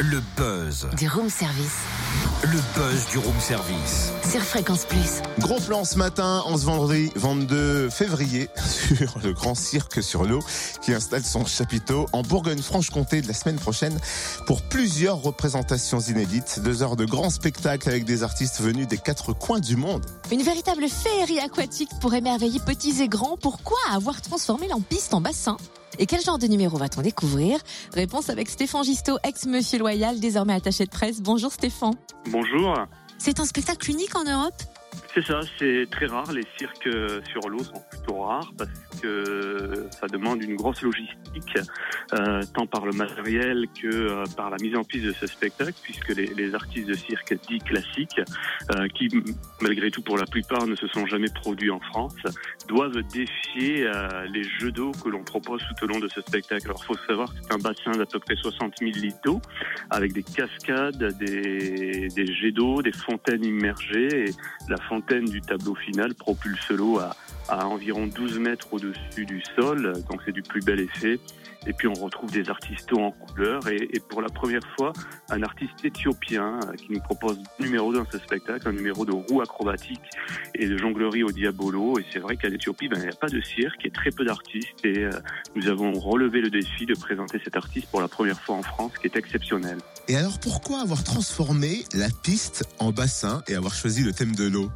Le buzz. Du room service. Le buzz du room service. Sur Fréquence Plus. Gros plan ce matin, en ce vendredi 22 février, sur le Grand Cirque sur l'eau, qui installe son chapiteau en Bourgogne-Franche-Comté de la semaine prochaine pour plusieurs représentations inédites. Deux heures de grands spectacles avec des artistes venus des quatre coins du monde. Une véritable féerie aquatique pour émerveiller petits et grands. Pourquoi avoir transformé l'empiste en bassin? Et quel genre de numéro va-t-on découvrir? Réponse avec Stéphane Gisto, ex-monsieur loyal, désormais attaché de presse. Bonjour Stéphane. Bonjour. C'est un spectacle unique en Europe? C'est ça, c'est très rare. Les cirques sur l'eau sont plutôt rares parce que ça demande une grosse logistique, euh, tant par le matériel que euh, par la mise en piste de ce spectacle, puisque les, les artistes de cirque dits classiques, euh, qui malgré tout pour la plupart ne se sont jamais produits en France, doivent défier euh, les jeux d'eau que l'on propose tout au long de ce spectacle. Alors, faut savoir que c'est un bassin d'à peu près 60 000 litres d'eau, avec des cascades, des, des jets d'eau, des fontaines immergées, et la fontaine du tableau final propulse l'eau à, à environ 12 mètres au-dessus du sol, donc c'est du plus bel effet. Et puis on retrouve des artistes en couleur et, et, pour la première fois, un artiste éthiopien euh, qui nous propose un numéro dans ce spectacle, un numéro de roue acrobatique et de jonglerie au diabolo. Et c'est vrai qu'à l'Éthiopie, ben, il n'y a pas de cirque et très peu d'artistes. Et euh, nous avons relevé le défi de présenter cet artiste pour la première fois en France, qui est exceptionnel. Et alors pourquoi avoir transformé la piste en bassin et avoir choisi le thème de l'eau?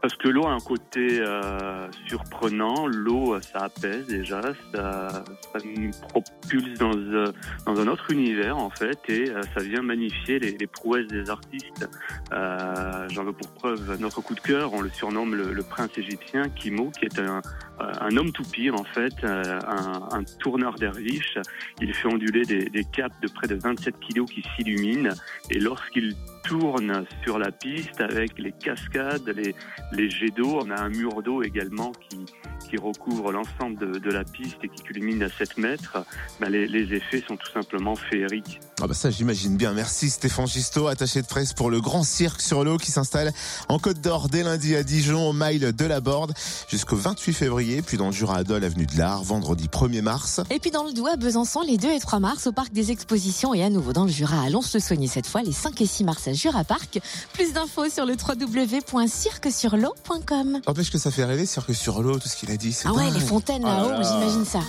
Parce que l'eau a un côté euh, surprenant. L'eau, ça apaise déjà, ça, ça nous propulse dans, euh, dans un autre univers en fait, et euh, ça vient magnifier les, les prouesses des artistes. Euh, J'en veux pour preuve notre coup de cœur. On le surnomme le, le prince égyptien Kimo, qui est un, un homme toupie en fait, un, un tourneur derviche. Il fait onduler des, des capes de près de 27 kilos qui s'illuminent, et lorsqu'il tourne sur la piste avec les cascades, les, les jets d'eau. On a un mur d'eau également qui, qui recouvre l'ensemble de, de, la piste et qui culmine à 7 mètres. Ben les, les, effets sont tout simplement féeriques. Ah bah ça j'imagine bien. Merci Stéphane Gisto, attaché de presse pour le Grand Cirque sur l'eau qui s'installe en Côte d'Or dès lundi à Dijon au mile de la Borde jusqu'au 28 février, puis dans le Jura à Dole, avenue de l'Art, vendredi 1er mars. Et puis dans le Doubs à Besançon les 2 et 3 mars au Parc des Expositions et à nouveau dans le Jura à Lons-le-Soigner cette fois les 5 et 6 mars à Jura Parc. Plus d'infos sur le www.cirquesurl'eau.com. N'empêche que ça fait rêver, Cirque sur l'eau, tout ce qu'il a dit. Ah ouais, les fontaines là-haut, oh j'imagine ça.